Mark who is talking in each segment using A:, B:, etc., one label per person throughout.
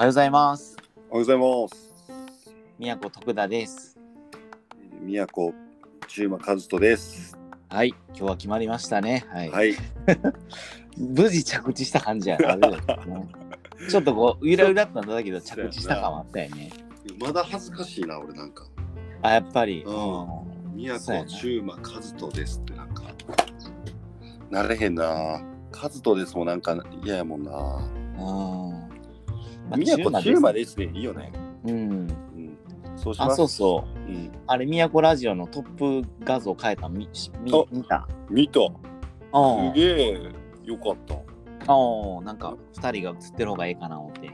A: はようございます。
B: おはようございます。
A: 宮古徳田です。
B: 宮古中馬和人です。
A: はい、今日は決まりましたね。はい。
B: はい。
A: 無事着地した感じやな。ねちょっとこう、ゆらゆらっとなったけど、着地した感はあったよね。
B: まだ恥ずかしいな、俺なんか。
A: あ、やっぱり。
B: うん宮古中馬和人ですってなんか。なれへんな。和人ですもんなんか嫌やもんな。
A: うん。まあ
B: 宮古中馬
A: で
B: ですね。いいよね。
A: うん。
B: うん。そうします。
A: あ、そうそう。
B: うん。
A: あれ、宮古ラジオのトップ画像変えたの見見た？
B: 見た。
A: うん
B: すげえよかった。
A: うん。なんか、二人が映ってる方がいいかな思って。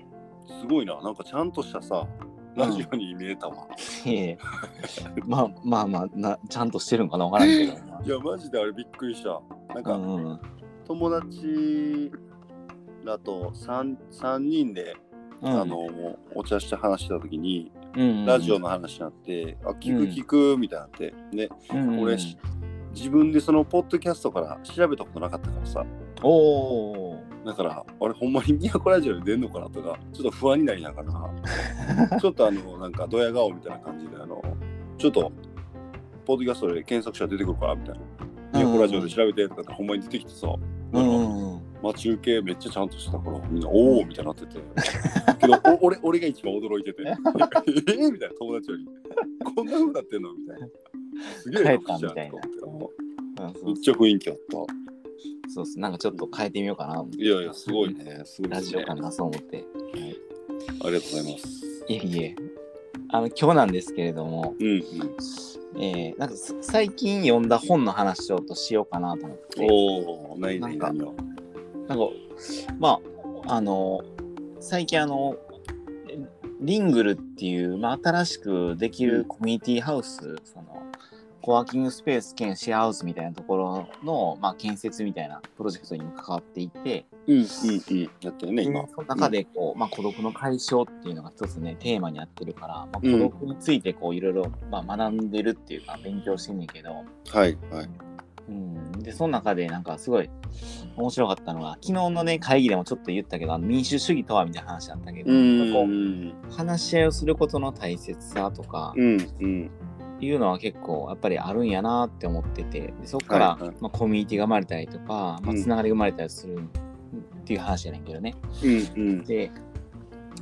B: すごいな。なんかちゃんとしたさ、ラジオに見えたわ。
A: いえいえまあまあまあな、ちゃんとしてるんかなわからんけどな。
B: いや、マジであれびっくりした。なんか、
A: うんうん
B: 友達らと 3, 三人で、
A: うん。
B: あのお茶して話してた時に、
A: うんうん
B: ラジオの話になって「あ聞く聞く」みたいになって、で
A: うんうん
B: 俺し自分でそのポッドキャストから調べたことなかったからさ。
A: おお
B: だから俺ほんまに宮古ラジオで出んのかなとかちょっと不安になりながら ちょっとあのなんかドヤ顔みたいな感じであのちょっとポッドキャストで検索したら出てくるからみたいな。宮古ラジオで調べてとかほんまに出てきてさ、
A: うんうんうん
B: 待ち受けめっちゃちゃんとしてたからみんなおおみたいになってて。けどお 俺俺が一番驚いてて。え？ー、みたいな友達より。こんな風になってんの？みたいな。すげえ
A: 変え
B: 楽じゃん
A: たみたいな
B: と思って。めっちゃ雰囲気あった。
A: そうそうなんかちょっと変えてみようかな
B: いやいやすごいね。すごいね。あり
A: ジオ感出そう思って、はい、
B: がとうございます。
A: いえいえ。あの今日なんですけれども、
B: うんうん。
A: えー、なんかす最近読んだ本の話をしようかなと思って。
B: おお何何
A: なん
B: 何を
A: なんかまああの最近あのリングルっていう、まあ、新しくできるコミュニティハウス、そのコワーキングスペース兼シェアハウスみたいなところの、まあ、建設みたいなプロジェクトにも関わっていて、
B: うんうんうん。やってるね今。
A: でその中でこう、まあ、孤独の解消っていうのが一つねテーマになってるから、まあ、孤独についてこういろいろまあ学んでるっていうか勉強してんねんけど、
B: はいはい
A: うん、でその中でなんかすごい面白かったのが昨日のね会議でもちょっと言ったけど民主主義とはみたいな話だったけど、
B: うん。
A: こ
B: う
A: うん話し合いをすることの大切さとか
B: うんうん。
A: いうのは結構やっぱりあるんやなって思っててでそこから、
B: はいはい。
A: まあ、コミュニティが生まれたりとか、まあ、
B: うん。
A: つながりが生まれたりするっていう話やねんけどね。
B: うんうん。
A: で、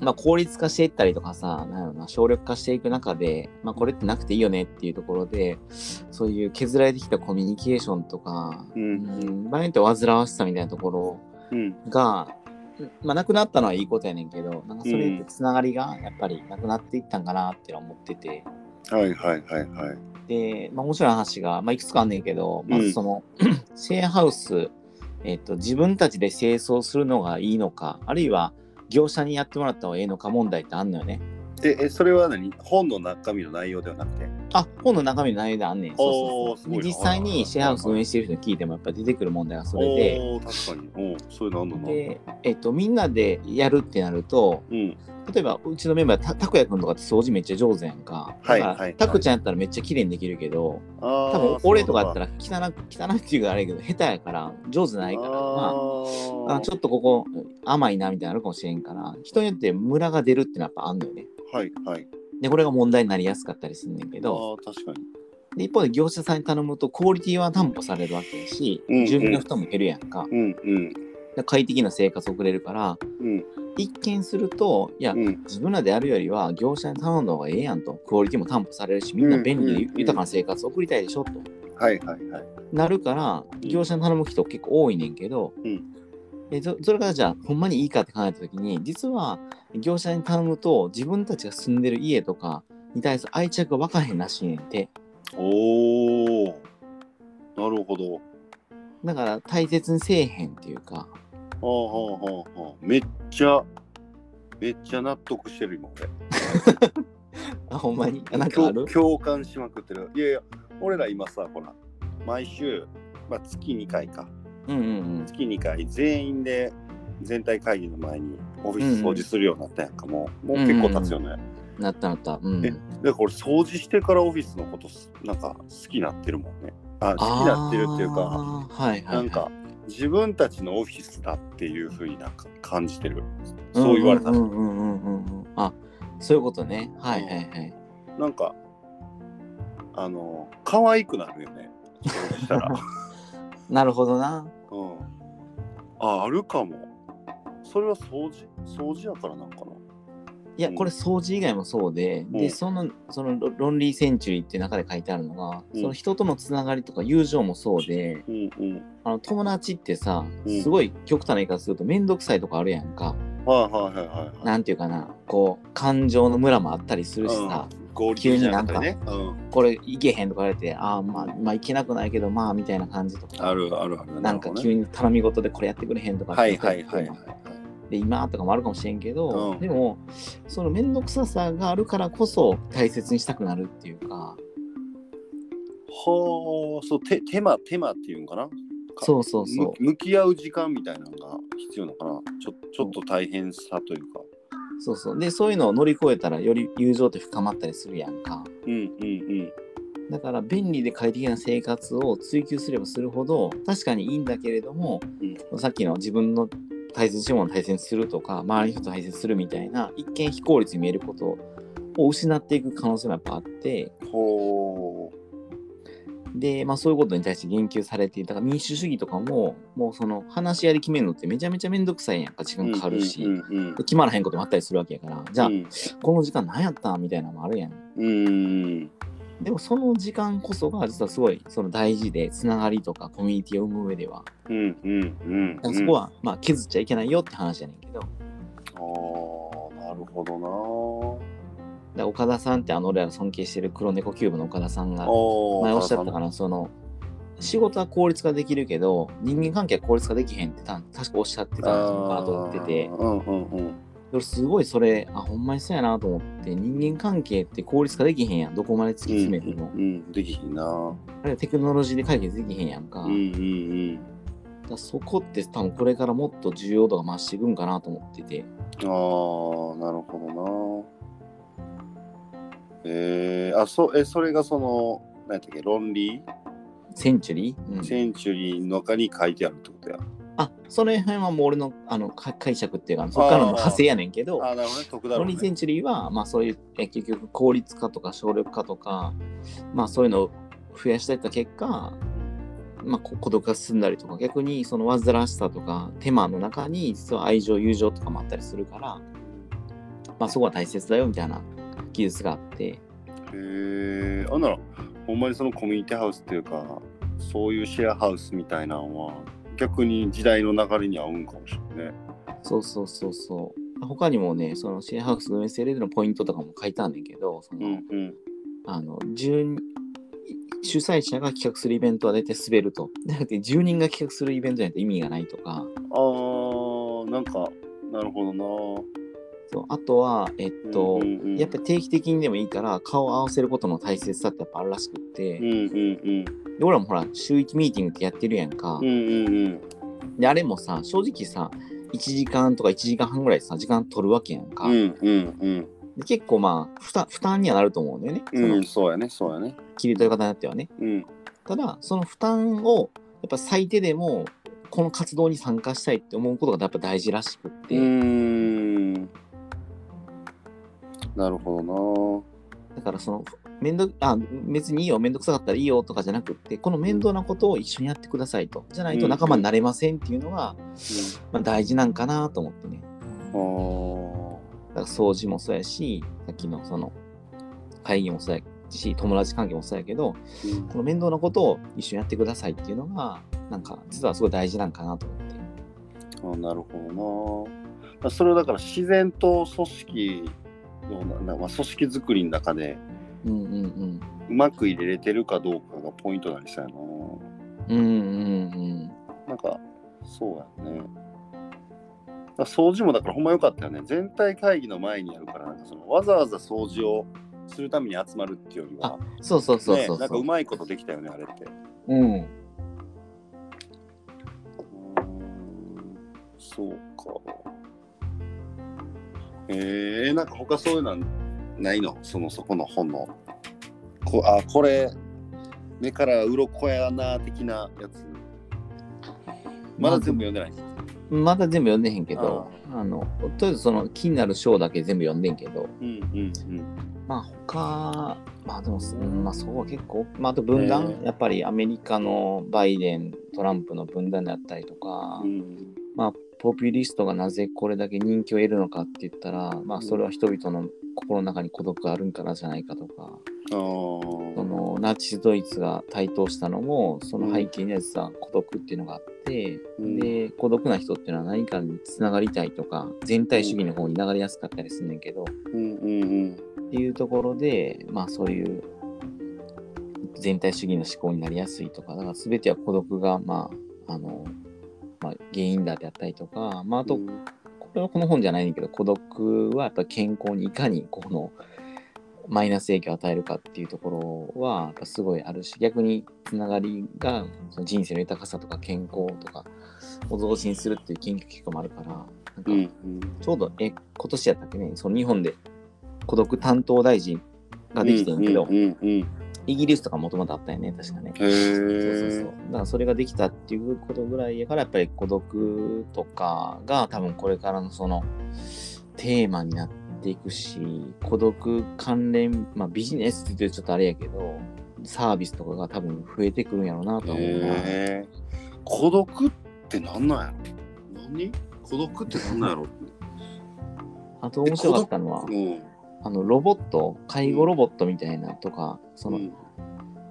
A: まあ、効率化していったりとかさ、なんやろな、省力化していく中で、まあ、これってなくていいよねっていうところで、そういう削られてきたコミュニケーションとか、
B: うん。
A: うん場合によっては煩わしさみたいなところ
B: うん。
A: が、まあ、なくなったのはいいことやねんけど、なんかそれってつながりがやっぱりなくなっていったんかなって思ってて、
B: はいはいはいはい。
A: で、まあ、面白い話が、まあ、いくつかあんねんけど、まずその、シェアハウス、えっと、自分たちで清掃するのがいいのか、あるいは業者にやってもらった方がいいのか問題ってあんのよね。
B: ええそれは何？本の中身の内容ではなくて？
A: あ、本の中身の内容であんねん。そうそうそう。実際にシェアハウス運営してる人に聞いてもやっぱり出てくる問題がそれで、
B: 確かに。そういうのあな。
A: で、えっと、みんなでやるってなると、
B: うん。
A: 例えばうちのメンバーたたくやくんとかって掃除めっちゃ上手やんか。
B: はいはいはい。
A: たくちゃんやったらめっちゃ綺麗にできるけど、
B: 多
A: 多分俺とかやったら汚く汚いっていうかあれやけど下手やから上手ないからまああちょっとここ甘いなみたいなのあるかもしれんから人によってムラが出るってのはやっぱあんのよね。
B: はいはい
A: でこれが問題になりやすかったりすんねんけど
B: あー確かに。
A: で一方で業者さんに頼むとクオリティは担保されるわけやし、
B: うんうん。
A: 住民の負担も減るやんか。
B: うんうん。
A: で快適な生活を送れるから
B: うん。
A: 一見するといや、
B: うん。
A: 自分らでやるよりは業者に頼んだ方がええやんとクオリティも担保されるしみんな便利で豊かな生活を送りたいでしょと。
B: はいはいはい。
A: なるから
B: うん。
A: 業者に頼む人結構多いねんけど、
B: うん
A: でそそれからじゃあほんまにいいかって考えた時に実は業者に頼むと自分たちが住んでる家とかに対する愛着が分かへんらしいねんて。
B: おおなるほど。
A: だから大切にせえへんっていうか。
B: はあはあはあはあ。めっちゃめっちゃ納得してる今俺。
A: あほんまに？あなんかある？
B: 共共感しまくってる。いやいや俺ら今さほら毎週、まあ、月2回か
A: うんうんうん。
B: 月2回全員で全体会議の前にオフィス掃除するようになったやんかもうもう結構経つよね、
A: なったなった。うん。
B: えだから俺掃除してからオフィスのことすなんか好きになってるもんね。あ好きになってるっていうか
A: はいはい、はい、
B: なんか自分たちのオフィスだっていうふうになんか感じてる？そう言われたら、
A: うんうんうんうん。そういうことね。はいはいはい。
B: なんか、あの、可愛くなるよね。そうしたら。
A: なるほどな。
B: うん。あ、あるかも。それは掃除？掃除やからなんかな？
A: いや、これ掃除以外もそうで、
B: うん
A: で、その、そのロロンリーセンチュリーって中で書いてあるのが、
B: うん
A: その人とのつながりとか友情もそうで、
B: うんうん。
A: あの友達ってさ、
B: うん
A: すごい極端な言い方すると面倒くさいとかあるやんか。
B: はいはいはいはいはい。
A: なんていうかな、こう、感情のムラもあったりするしさ、
B: うん、合理的じゃなくてね。うん。
A: これいけへんとか言われて、ああ、まあ、まあ、いけなくないけど、まあ、みたいな感じとか。
B: あるあるある。
A: なんか急に頼み事でこれやってくれへんとか
B: はいはいはいはい。
A: で今とかもあるかもしれんけど、
B: うん
A: でもその面倒くささがあるからこそ大切にしたくなるっていうか
B: ほう、そう、手手間、手間っていうんかな？か
A: そうそうそう
B: む向き合う時間みたいなのが必要なのかな？ちょちょっと大変さというか。
A: そうそう。でそういうのを乗り越えたらより友情って深まったりするやんか。
B: うんうんうん。
A: だから便利で快適な生活を追求すればするほど確かにいいんだけれども、さっきの自分の大切なものを大切にするとか周りの人を大切にするみたいな一見非効率に見えることを失っていく可能性もやっぱあって。
B: ほ
A: で、まあ、そういうことに対して言及されていたから民主主義とかももうその話し合いで決めるのってめちゃめちゃめんどくさいやんか時
B: う。
A: 間かかるし、決まらへんこともあったりするわけやから。じゃあ、
B: うん。
A: この時間何やったんみたいなのもあるやん。
B: うんうん
A: でもその時間こそが実はすごいその大事でつながりとかコミュニティを生む上では。
B: うんうんうん
A: そこは、まあ、削っちゃいけないよって話やねんけど。
B: ああなるほど
A: ら岡田さんってあの俺ら尊敬してる黒猫キューブの岡田さん
B: な
A: が
B: お
A: 前おっしゃったかなその仕事は効率化できるけど人間関係は効率化できへんってた確かおっしゃってたのかなと思ってて
B: うんうんうん。
A: 俺すごいそれあほんまにそうやなと思って人間関係って効率化できへんやん。どこまで突き詰めても、
B: うんうんできひんな。
A: あれはテクノロジーで解決できへんやんか,、
B: うんうん
A: だからそこって多分これからもっと重要度が増していくんかなと思ってて。
B: うんああなるほどなえー、あそえそれがその何やったっけ論理？
A: センチュリー、うん。
B: センチュリーの中に書いてあるってことや。
A: あその辺はもう俺のあのか解釈っていうかそこからの派生やねんけど
B: ああなるほどね。得だろうね。
A: ロニーセンチュリーは、まあ、そういうえ結局効率化とか省力化とか、まあ、そういうのを増やしていった結果、まあ、こ孤独が進んだりとか逆にその煩わしさとか手間の中に実は愛情友情とかもあったりするから、まあ、そこは大切だよみたいな技術があって
B: へえあんならほんまにそのコミュニティハウスっていうかそういうシェアハウスみたいなのは逆に時代の流れに合うんかもしれないね。
A: そうそうそうそう他にもねそのシェアハウスの運営性でのポイントとかも書いてあんねんけどその、
B: うんうん
A: あの10主催者が企画するイベントは大体滑ると。だって10人が企画するイベントじゃないと意味がないとか、
B: あーなんかなるほどな。
A: あとは、えっと、
B: うんうんうん
A: やっぱり定期的にでもいいから顔を合わせることの大切さってやっぱあるらしくって、
B: うんうんうん
A: で俺らもほら週1ミーティングってやってるやんか。
B: うんうんうん
A: で、あれもさ、正直さ、1時間とか1時間半ぐらいさ、時間取るわけやんか。
B: うんうんうん
A: で結構まあ負担、負担にはなると思うんだよね。
B: うんそうやねそうやね。
A: 切り取り方によってはね。
B: うん
A: ただ、その負担を、やっぱ最低でも、この活動に参加したいって思うことがやっぱ大事らしくって、
B: なるほど
A: だからその、面倒あ別にいいよ、面倒くさかったらいいよとかじゃなくって、この面倒なことを一緒にやってくださいと。じゃないと仲間になれませんっていうのが、まあ、大事なんかなと思ってね。
B: な。うん
A: だから掃除もそうやし、さっきのその会議もそうやし、友達関係もそうやけど、
B: うん
A: この面倒なことを一緒にやってくださいっていうのが、なんか実はすごい大事なんかなと思って。
B: あなるほどな。それをだから自然と組織のななまあ、組織作りの中で
A: うんうんうん。
B: うまく入れれてるかどうかがポイントになりそうやな。
A: うんうんうん。
B: なんかそうやね。だから掃除もだからほんまよかったよね。全体会議の前にやるからなんかそのわざわざ掃除をするために集まるっていうよりは、
A: そうそうそうそう
B: ね、なんか
A: そう
B: うまいことできたよねあれって。
A: うん。
B: うーんそうか。えー、なんか他そういうのはないの？そのそこの本の。こあ、これ、目から鱗やな的なやつ。まだ全部読んでない。
A: まだ全部読んでへんけど、あの、とりあえずその気になる章だけ全部読んでんけど、
B: うんうん
A: まあ他、まあでも、うんまあそこは結構、まああと分断、
B: ね
A: やっぱりアメリカのバイデン、トランプの分断だったりとか、
B: うん。うん
A: まあポピュリストがなぜこれだけ人気を得るのかって言ったら、まあそれは人々の心の中に孤独があるんからじゃないかとか、
B: あ
A: そ
B: ー
A: のナチスドイツが台頭したのもその背景には実は孤独っていうのがあって、
B: うん。
A: で孤独な人っていうのは何かにつながりたいとか全体主義の方に流れやすかったりすんねんけど、
B: うんうんうん。
A: っていうところでまあそういう全体主義の思考になりやすいとかだから全ては孤独がまああの、まあ、原因だであったりとか、まあ、あと
B: うん
A: これはこの本じゃないねんだけど孤独はやっぱ健康にいかにこのマイナス影響を与えるかっていうところはやっぱすごいあるし逆につながりがその人生の豊かさとか健康とかを増進するっていう研究結果もあるからなんか。ちょうどえ今年やったっけねその日本で孤独担当大臣ができてんけど。イギリスとかもともとあったよね確かね。
B: へ
A: そうそうそう
B: え。
A: だからそれができたっていうことぐらいやからやっぱり孤独とかが多分これからのそのテーマになっていくし孤独関連まあビジネスって言うとちょっとあれやけどサービスとかが多分増えてくるんやろうなとは思う。
B: 孤独ってなんなんやろ？何？孤独ってなんなんやろ
A: あと面白かったのは
B: うん。
A: あのロボット介護ロボットみたいなとかその
B: うん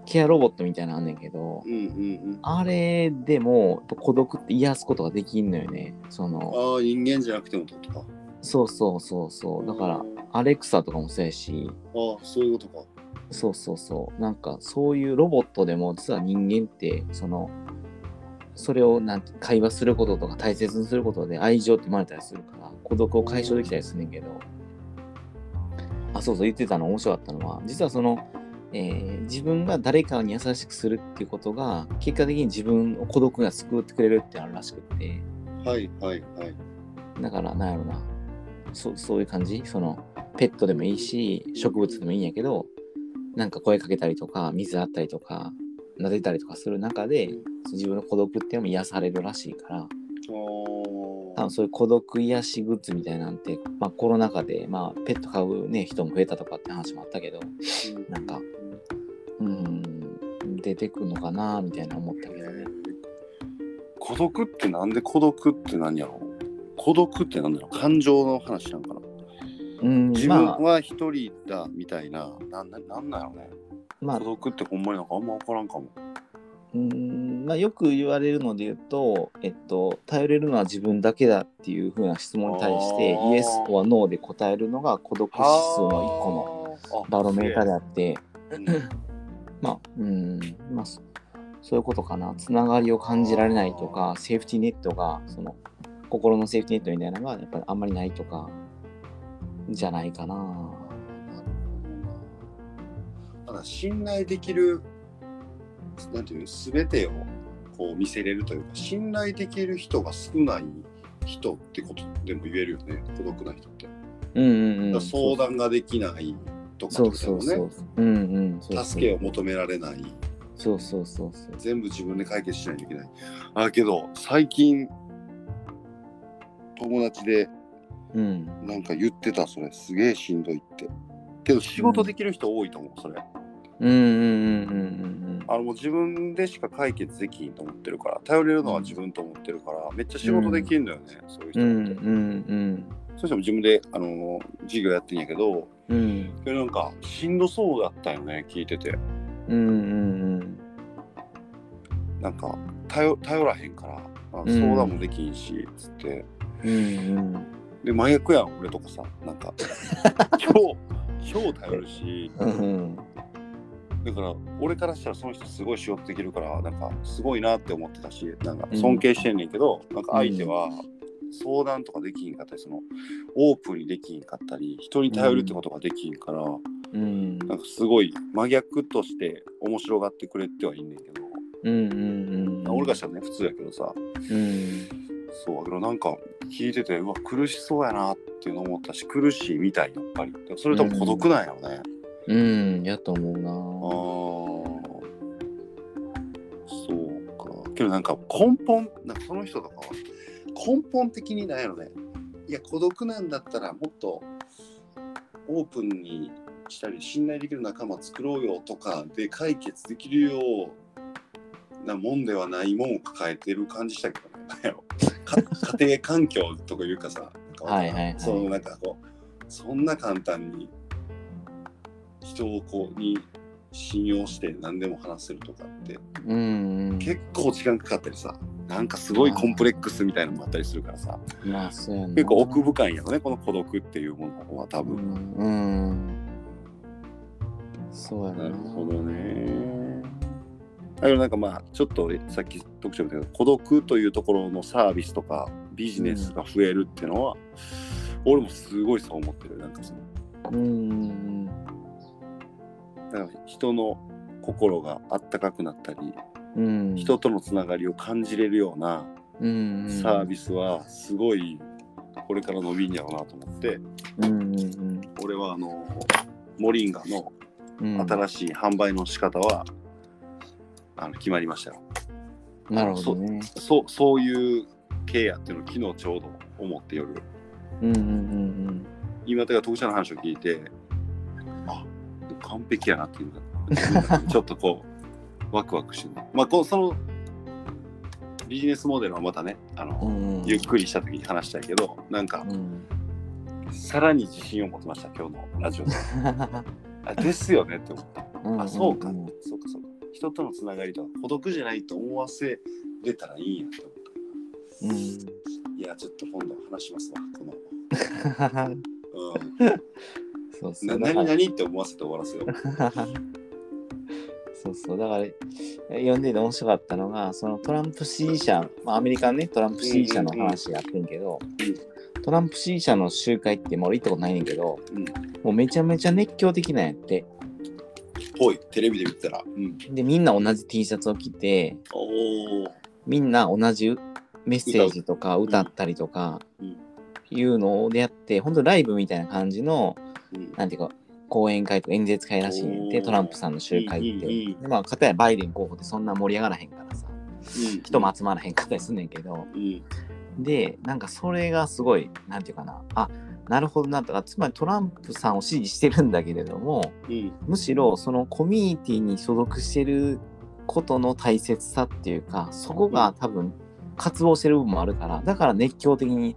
A: ケアロボットみたいなのあんねんけど
B: うんうん
A: あれでも孤独って癒すことができんのよね。その
B: うん。ああ、人間じゃなくてもとか。
A: そうそうそうそう。だから
B: あ、
A: アレクサとかもそうやし、
B: あ、そういうことか。
A: そうそうそう。なんか、そういうロボットでも、実は人間って、その、それをなんて会話することとか大切にすることで愛情って生まれたりするから、孤独を解消できたりするねんけど、あ、そうそう、言ってたの面白かったのは、実はその、えー自分が誰かに優しくするっていうことが、結果的に自分を孤独が救ってくれるってあるらしくって、
B: はいはいはい。
A: だから、なんやろな。そそういう感じ？その、ペットでもいいし、植物でもいいんやけど、なんか声かけたりとか、水あったりとか、撫でたりとかする中で、自分の孤独っていうのも癒されるらしいから、
B: あ
A: 多分そういう孤独癒しグッズみたいなんて、まあコロナ禍で、まあペット飼うね、人も増えたとかって話もあったけど、
B: ー
A: なんか、うーん、出てくるのかなみたいな思ったけどね。
B: 孤独ってなんで孤独って何やろ孤独って何だろう？感情の話なんかな？
A: うん、
B: 自分
A: まあ、
B: は一人だみたいな、なんななんなんやろね？
A: まあ
B: 孤、独ってほんまになんかあんま分からんかも。
A: うーんまあ、よく言われるので言うと、えっと、頼れるのは自分だけだっていうふうな質問に対してイエスはノーで答えるのが孤独指数の1個の
B: の
A: バロメーターであって
B: うん
A: まあうんまあそそういうことかな。つながりを感じられないとかセーフティーネットがその心のセーフティーネットみたいなのがやっぱりあんまりないとかじゃないかな。
B: 信頼できるなんていうの全てをこう見せれるというか信頼できる人が少ない人ってことでも言えるよね孤独な人って。
A: うんうんうん。
B: 相談ができないとかとだよね。。助けを求められない
A: そうそうそうそう。
B: 全部自分で解決しないといけない。あけど最近友達で
A: うん。
B: なんか言ってたそれすげえしんどいって。けど仕事できる人多いと思うそれ。
A: うんうんうんうんうん
B: あのもう自分でしか解決できんと思ってるから頼れるのは自分と思ってるからめっちゃ仕事できるんだよね、そういう人
A: うん。うん
B: って。
A: うん
B: そしても自分であの授業やってんやけど
A: うん。
B: なんかしんどそうだったよね聞いてて。
A: うんうん
B: なんか頼頼らへんから相談もできんし、つって。
A: うんうん
B: で麻薬やん俺とかさなんか 超超頼るし
A: うん
B: だから俺からしたらその人すごい仕事できるからなんかすごいなって思ってたしなんか尊敬してんねんけど、なんか相手は相談とかできんかったりそのオープンにできんかったり人に頼るってことができんから、
A: うん。
B: なんかすごい真逆として面白がってくれてはいんねんけど、
A: うんうん
B: 俺からしたらね普通やけどさ。
A: うん。
B: そうだけどなんか聞いててうわ苦しそうやなっていうの思ったし苦しいみたいやっぱり。それとも孤独なんやろね、
A: うんやと思う
B: あ
A: な
B: ー。そうか。けどなんか根本なんかその人とかは根本的になんやろね。いや孤独なんだったらもっとオープンにしたり信頼できる仲間作ろうよとかで解決できるようなもんではないもんを抱えてる感じしたけどね。家庭環境とかいうかさ
A: はいはいはい。
B: そのなんかこうそんな簡単に人をこうに信用して何でも話せるとかって
A: うんうん。
B: 結構時間かかったりさなんかすごいコンプレックスみたいなのもあったりするからさ
A: まあ、そうやな。
B: 結構奥深いんやろねこの孤独っていうものは多
A: う
B: 分、
A: ん。うん。そうやな。
B: なるほどねだからなんかまあちょっとさっき特徴みたいな孤独というところのサービスとかビジネスが増えるっていうのは、俺もすごいそう思ってるなんかその
A: うんうん
B: だから人の心があったかくなったり、
A: うん。うん。
B: 人とのつながりを感じれるような
A: うんうん。
B: サービスはすごいこれから伸びんやろうなと思って
A: うんうん
B: 俺はあのモリンガの
A: うん。うん。
B: 新しい販売の仕方は、あの決まりましたよ
A: なるほどね。
B: そうそういう系やっていうのを昨日ちょうど思って夜
A: うんうんうん
B: 今手が特殊な話を聞いてあ完璧やなっていうちょっとこう ワクワクしてるまあこうそのビジネスモデルはまたねあの、
A: うん。うん。
B: ゆっくりした時に話したいけどなんか
A: うん。
B: さらに自信を持ちました今日のラジオで あですよねって思った
A: うん
B: あそうか、
A: ん
B: そうかそうか人とのつながりとか孤独じゃないと思わせれたらいいんやって思った
A: うん。
B: いやちょっと今度話しますわこの うん
A: そうそう。
B: な何何って思わせて終わらせよう。
A: そうそう。だから、読んでて面白かったのが、そのトランプ支持者、まあ、アメリカのね、トランプ支持者の話やってんけど、トランプ支持者の集会って、もう俺行ったことないねんけど、
B: うん。
A: もうめちゃめちゃ熱狂的なんやって。
B: ぽい、テレビで見てたら。うん。
A: で、みんな同じ T シャツを着て。みんな同じメッセージとか歌ったりとか
B: うん
A: いうのをやって、本当ライブみたいな感じの、
B: うん。
A: なんていうか、講演会とか演説会らしいねんで、トランプさんの集会って。まあ、かたやバイデン候補ってそんな盛り上がらへんからさ、人も集まらへんかったりすんねんけど、
B: うん。
A: で、なんかそれがすごい、なんていうかな、あなるほどなとか、つまりトランプさんを支持してるんだけれども、
B: うん。
A: むしろそのコミュニティに所属してることの大切さっていうか、そこが多分活動してる部分もあるから、だから熱狂的に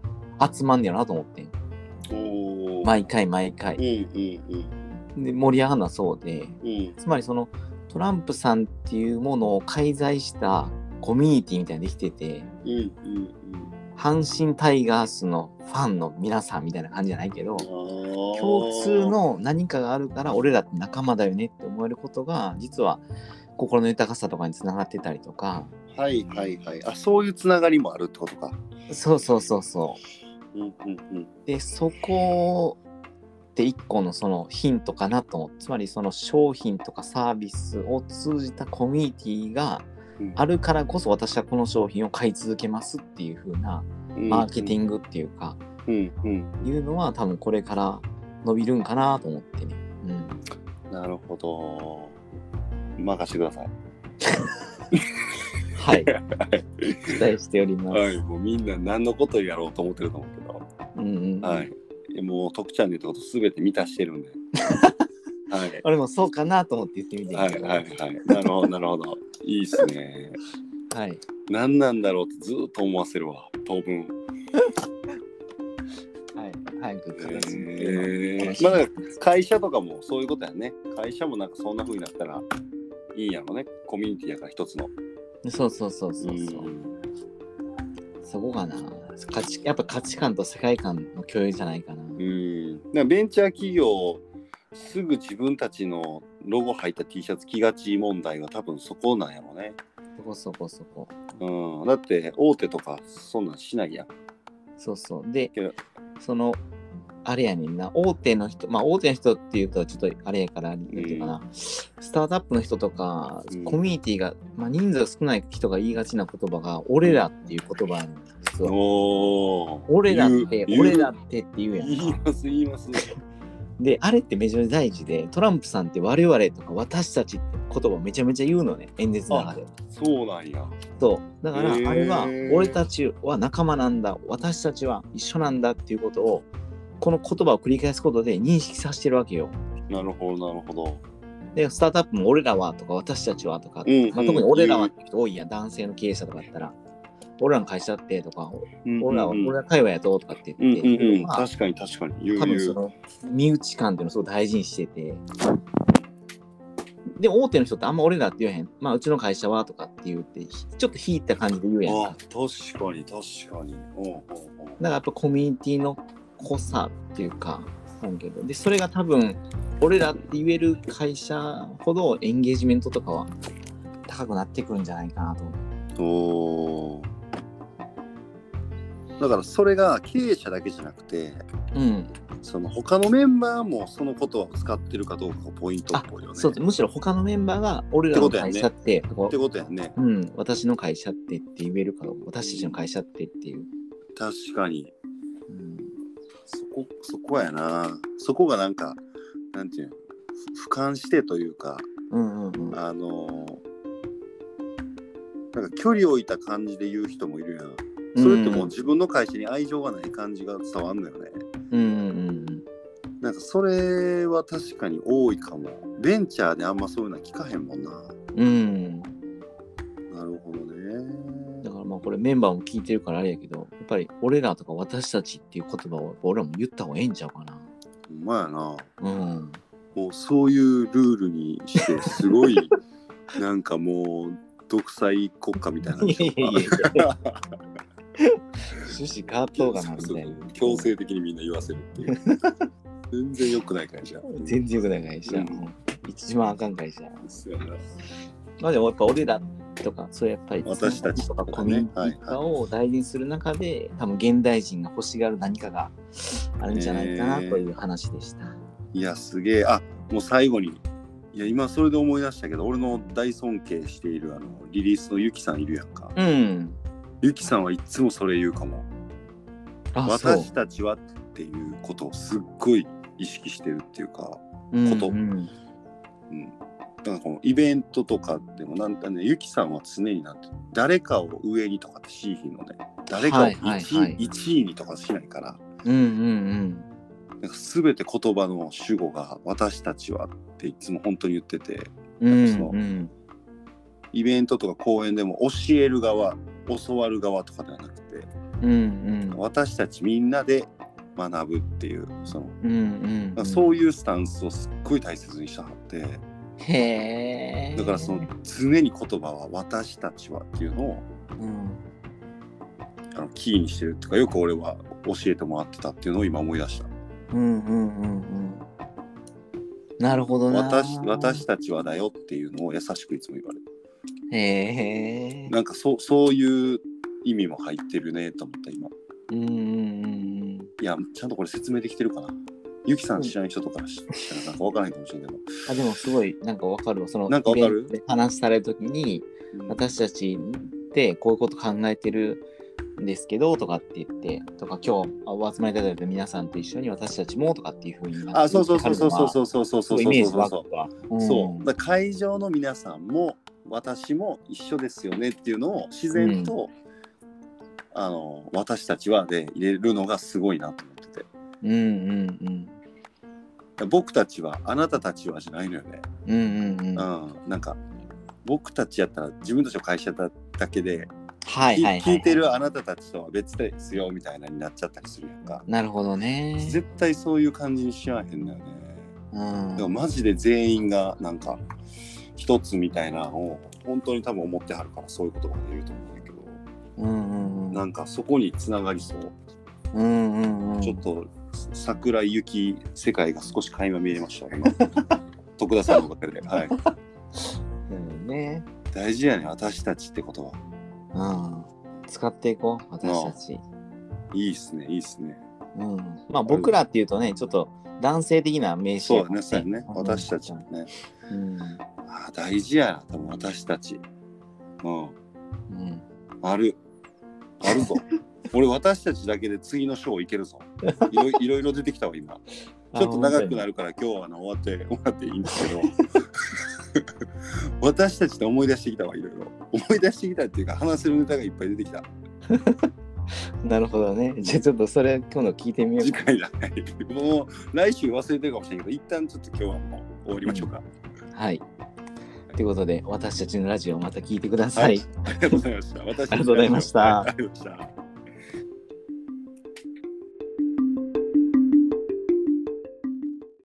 A: 集まんねやろなと思ってん。毎回毎
B: うん
A: 回。
B: うん
A: で、盛り上がるのはそうで。つまりそのトランプさんっていうものを介在したコミュニティみたいなのできてて、
B: うんうん
A: 阪神タイガースのファンの皆さんみたいな感じじゃないけど、
B: うん。
A: 共通の何かがあるから俺らって仲間だよねって思えることが実は心の豊かさとかにつながってたりとか
B: はいはいはい。あ、そういうつながりもあるってことか。
A: そうそうそうそ。
B: う
A: でそこって一個のそのヒントかなと思うつまりその商品とかサービスを通じたコミュニティが
B: うん
A: あるからこそ私はこの商品を買い続けますっていう風なマーケティングっていうか、
B: うんうん。
A: いうのは多分これから伸びるんかなと思ってね。うん
B: なるほど。任してください。
A: はい、期待しております。
B: はい、もうみんな何のことやろうと思ってると思うけど。
A: うんうん、
B: はい。もう、徳ちゃんの言ったことすべて満たしてるんで。はい。
A: 俺もそうかなと思って言ってみてん
B: はい
A: けど
B: はいはい。なるほど、なるほど。いいっすね。
A: はい。
B: 何なんだろうってずっと思わせるわ、当分。
A: はい。早く形に
B: え
A: 楽しみ
B: ー、まあ、会社とかもそういうことやね。会社もなんかそんな風になったらいいんやろね。コミュニティやから一つの。
A: そうそうそうそうそう。そこがな価値。やっぱ価値観と世界観の共有じゃないかな。
B: うん。だからベンチャー企業、すぐ自分たちのロゴ入った T シャツ着がち問題は多分そこなんやろね。
A: そこそこそこ。
B: うん。だって大手とかそんなんしないやん。
A: そうそう。でその、あれやねんな、大手の人、まあ大手の人っていうとちょっとあれやから、なんていうかな、スタートアップの人とか、
B: うん
A: コミュニティが、まあ人数が少ない人が言いがちな言葉が、俺らっていう言葉なんです実は。
B: おー
A: 俺らって、俺らってって言うやん
B: 言い
A: か。
B: ます言います。
A: で、あれってめちゃめちゃ大事で、トランプさんって我々とか私たちって言葉めちゃめちゃ言うのね、演説の中で。
B: そうなんや。
A: そう。だから、あれは、俺たちは仲間なんだ、私たちは一緒なんだっていうことを、この言葉を繰り返すことで認識させてるわけよ。
B: なるほど、なるほど。
A: で、スタートアップも俺らはとか私たちはとか、
B: うん
A: まあ、特に俺らはって人多いやん、男性の経営者とかだったら、俺らの会社ってとか、俺らは、俺ら会話やととかって
B: うん
A: 言って、
B: うんうん、
A: まあ
B: 確かに確かに。言う。
A: 多分その身内感っていうのをすごい大事にしてて、で、大手の人ってあんま俺らって言わへん。まあ、うちの会社はとかって言って、ひちょっと引いた感じで言うやん
B: あ
A: か。
B: 確かに確かに。うんうんうん
A: だからやっぱコミュニティの濃さっていうか、なんけど、で、それが多分、俺らって言える会社ほどエンゲージメントとかは高くなってくるんじゃないかなと思
B: おーだからそれが経営者だけじゃなくて
A: う。うん。
B: その他のメンバーもそのことを使ってるかどうかがポイントっぽいよね。
A: そうむしろ他のメンバーが俺らの会社って、こ
B: ってことやね。
A: ううん、私の会社ってって言えるか、私たちの会社ってっていう。
B: 確かに。
A: うん
B: そこ、そこやな。そこがなんか、なんていうの、ふ俯瞰してというか、
A: うんうんうん。
B: あのーなんか距離を置いた感じで言う人もいるやん。それってもう自分の会社に愛情がない感じが伝わんのよね。
A: うんうんうん
B: なんかそれは確かに多いかも。ベンチャーであんまそういうのは聞かへんもんな。
A: うん。うん。
B: なるほどね。
A: だからまあこれメンバーも聞いてるからあれやけど、やっぱり俺らとか私たちっていう言葉を俺らも言った方がええんちゃうかな。
B: ほんまやな。
A: うん。
B: もうそういうルールにして、すごい、なんかもう、独裁国家みたいな。
A: いやいやいや趣旨変わっとうかなみたいな。
B: 強制的にみんな言わせるっていう。全然良くない会社。
A: 全然よくない会社。
B: うん
A: うん一番あかん会社。
B: そうやな
A: まあでもやっぱ俺らとか、そうやっぱり
B: 私たち
A: と
B: とか
A: コミュニティとかを大事にする中で、多分現代人が欲しがる何かがあるんじゃないかなという話でした。
B: いや、すげえ。あ、もう最後に。いや、今それで思い出したけど、俺の大尊敬しているあのリリースのゆきさんいるやんか。
A: うん。
B: ゆきさんはいつもそれ言うかも。私たちはっていうことをすっごい意識してるっていうか、
A: うん
B: こと
A: うん
B: うん。だからこのイベントとかでもなんだね、ゆきさんは常になんて誰かを上にとかってしいひんのね。誰かを
A: はい
B: 1,、
A: はいはい
B: 1位にとかしないから、
A: うんうん
B: なんか全て言葉の主語が私たちはっていつも本当に言ってて、
A: うん。うん
B: その
A: うん
B: イベントとか講演でも教える側、教わる側とかではなくて、
A: うんうん
B: 私たちみんなで学ぶっていう、その、
A: うんうんうん。
B: そういうスタンスをすっごい大切にしたはって、
A: へえ。
B: だからその常に言葉は私たちはっていうのを
A: うん
B: あのキーにしてるっていうかよく俺は教えてもらってたっていうのを今思い出した。
A: うんうんうんうん。なるほどな。
B: 私私たちはだよっていうのを優しくいつも言われる。
A: へえ。
B: なんかそうそういう意味も入ってるねと思った今。
A: うんうんうん
B: いやちゃんとこれ説明できてるかな。ゆきさん知らない人とかししたらなんか分からへんかもしれんけど。
A: あでもすごいなんかわかるわ。その
B: なんかわかる？
A: 話されるときに
B: うん。
A: 私たちってこういうこと考えてるんですけどとかって言ってとか今日お集まりいただいた皆さんと一緒に私たちもとかっていうふうに
B: あそうそうそうそうそうそうそうそうそう
A: すごいイメージ
B: そうそう。だから会場の皆さんも私も一緒ですよねっていうのを自然と、あの私たちはで入れるのがすごいなと思ってて。
A: うんうん
B: 僕たちはあなたたちはじゃないのよね、
A: うん。うんうん
B: なんか僕たちやったら自分たちの会社だだけで、
A: はいはいはい、
B: 聞聞いてるあなたたちとは別ですよみたいなになっちゃったりするやんか
A: なるほどね。
B: 絶対そういう感じにしやへんのよね
A: うん
B: でもマジで全員がなんか一つみたいなのを本当に多分思ってはるからそういうことが言えると思うんだけど、
A: うんうんうん。
B: なんかそこにつながりそう、
A: うんうんうん。
B: ちょっと桜井雪世界が少し垣間見えました。今 徳田さんのおかげで、はい、
A: うんね。
B: 大事やね私たちってことは。
A: うん。使っていこう、私たち。
B: いいっすねいいっすね。
A: うん。まあ僕らっていうとね、ちょっと男性的な名詞
B: そうねそうやね。
A: うん
B: 私たちもね。
A: うん。
B: あー大事やな多分私たち。うん。
A: うん。
B: ある。あるぞ 俺私たちだけで次の章いけるぞ。いろ いろいろ出てきたわ今。ちょっと長くなるから今日はあの終わって終わっていいんですけど。私たちで思い出してきたわいろいろ。思い出してきたっていうか話せるネタがいっぱい出てきた。
A: なるほどね。じゃあちょっとそれ今度聞いてみよう
B: 次
A: か。
B: 回だね。もう来週忘れてるかもしれないけど一旦ちょっと今日はもう終わりましょうか、
A: はい。ということで、私たちのラジオまた聞いてください。
B: ありがとうございました。私たちありがとうございました